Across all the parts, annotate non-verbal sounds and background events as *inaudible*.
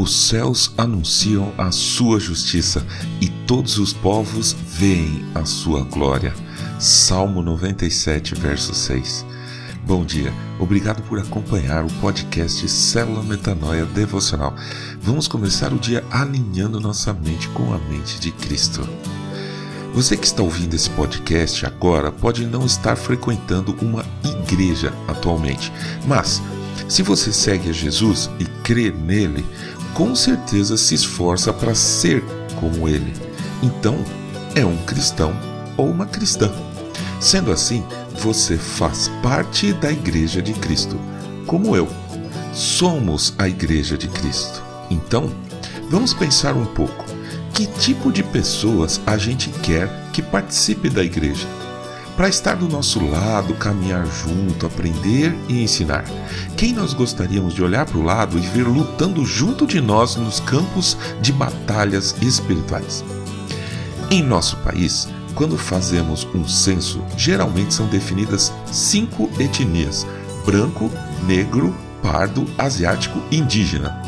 Os céus anunciam a sua justiça e todos os povos veem a sua glória. Salmo 97, verso 6. Bom dia, obrigado por acompanhar o podcast Célula Metanoia Devocional. Vamos começar o dia alinhando nossa mente com a mente de Cristo. Você que está ouvindo esse podcast agora pode não estar frequentando uma igreja atualmente, mas se você segue a Jesus e crê nele, com certeza se esforça para ser como ele. Então, é um cristão ou uma cristã. Sendo assim, você faz parte da Igreja de Cristo, como eu. Somos a Igreja de Cristo. Então, vamos pensar um pouco. Que tipo de pessoas a gente quer que participe da igreja? Para estar do nosso lado, caminhar junto, aprender e ensinar. Quem nós gostaríamos de olhar para o lado e ver lutando junto de nós nos campos de batalhas espirituais? Em nosso país, quando fazemos um censo, geralmente são definidas cinco etnias: branco, negro, pardo, asiático e indígena.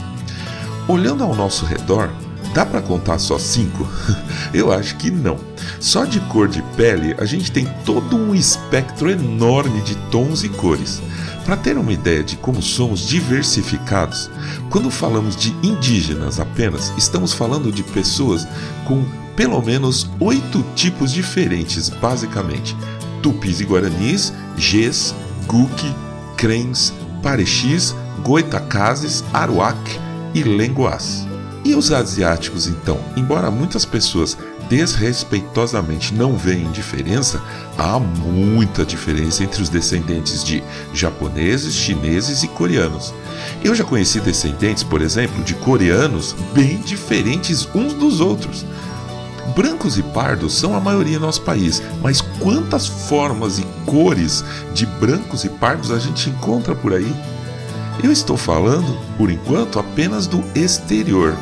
Olhando ao nosso redor, dá para contar só cinco? *laughs* Eu acho que não. Só de cor de pele, a gente tem todo um espectro enorme de tons e cores. Para ter uma ideia de como somos diversificados, quando falamos de indígenas apenas, estamos falando de pessoas com pelo menos oito tipos diferentes, basicamente: tupis e guaranis, Gês, Guk, Crens, Parexis, Goitacazes, Aruac e Lenguas. E os asiáticos, então, embora muitas pessoas desrespeitosamente não veem diferença, há muita diferença entre os descendentes de japoneses, chineses e coreanos. Eu já conheci descendentes, por exemplo, de coreanos bem diferentes uns dos outros. Brancos e pardos são a maioria no nosso país, mas quantas formas e cores de brancos e pardos a gente encontra por aí? Eu estou falando, por enquanto, apenas do exterior,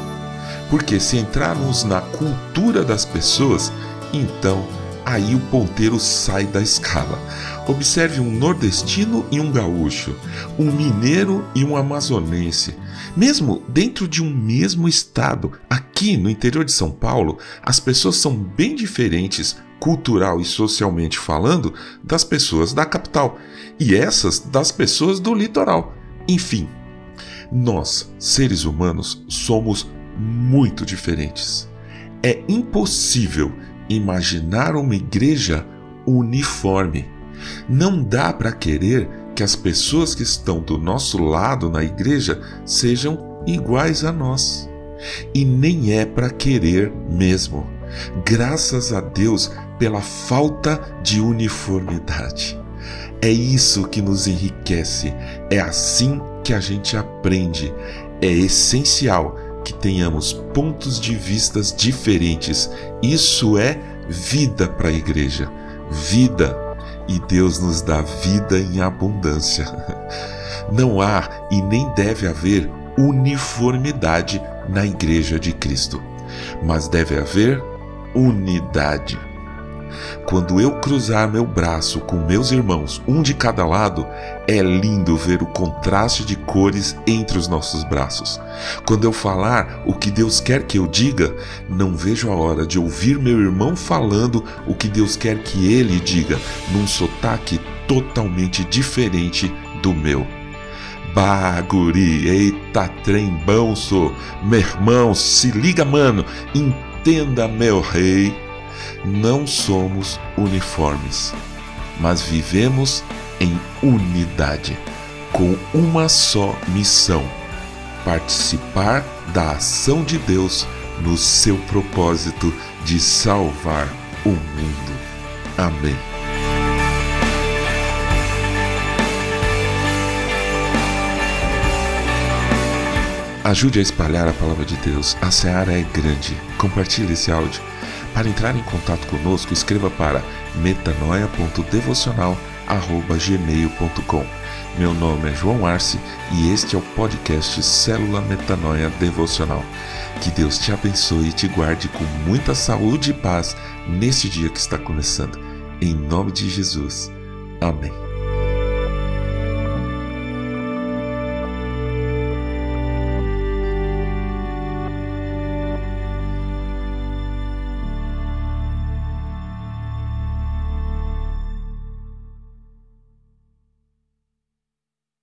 porque se entrarmos na cultura das pessoas, então aí o ponteiro sai da escala. Observe um nordestino e um gaúcho, um mineiro e um amazonense. Mesmo dentro de um mesmo estado, aqui no interior de São Paulo, as pessoas são bem diferentes, cultural e socialmente falando, das pessoas da capital e essas das pessoas do litoral. Enfim, nós, seres humanos, somos muito diferentes. É impossível imaginar uma igreja uniforme. Não dá para querer que as pessoas que estão do nosso lado na igreja sejam iguais a nós. E nem é para querer mesmo. Graças a Deus pela falta de uniformidade. É isso que nos enriquece, é assim que a gente aprende. É essencial que tenhamos pontos de vistas diferentes. Isso é vida para a igreja. Vida. E Deus nos dá vida em abundância. *laughs* Não há e nem deve haver uniformidade na igreja de Cristo, mas deve haver unidade. Quando eu cruzar meu braço com meus irmãos, um de cada lado, é lindo ver o contraste de cores entre os nossos braços. Quando eu falar o que Deus quer que eu diga, não vejo a hora de ouvir meu irmão falando o que Deus quer que ele diga, num sotaque totalmente diferente do meu. Baguri, eita trem bom, sou. Meu irmão, se liga, mano, entenda, meu rei não somos uniformes, mas vivemos em unidade, com uma só missão: participar da ação de Deus no seu propósito de salvar o mundo. Amém. Ajude a espalhar a palavra de Deus. A seara é grande. Compartilhe esse áudio para entrar em contato conosco, escreva para metanoia.devocional@gmail.com. Meu nome é João Arce e este é o podcast Célula Metanoia Devocional. Que Deus te abençoe e te guarde com muita saúde e paz neste dia que está começando. Em nome de Jesus. Amém.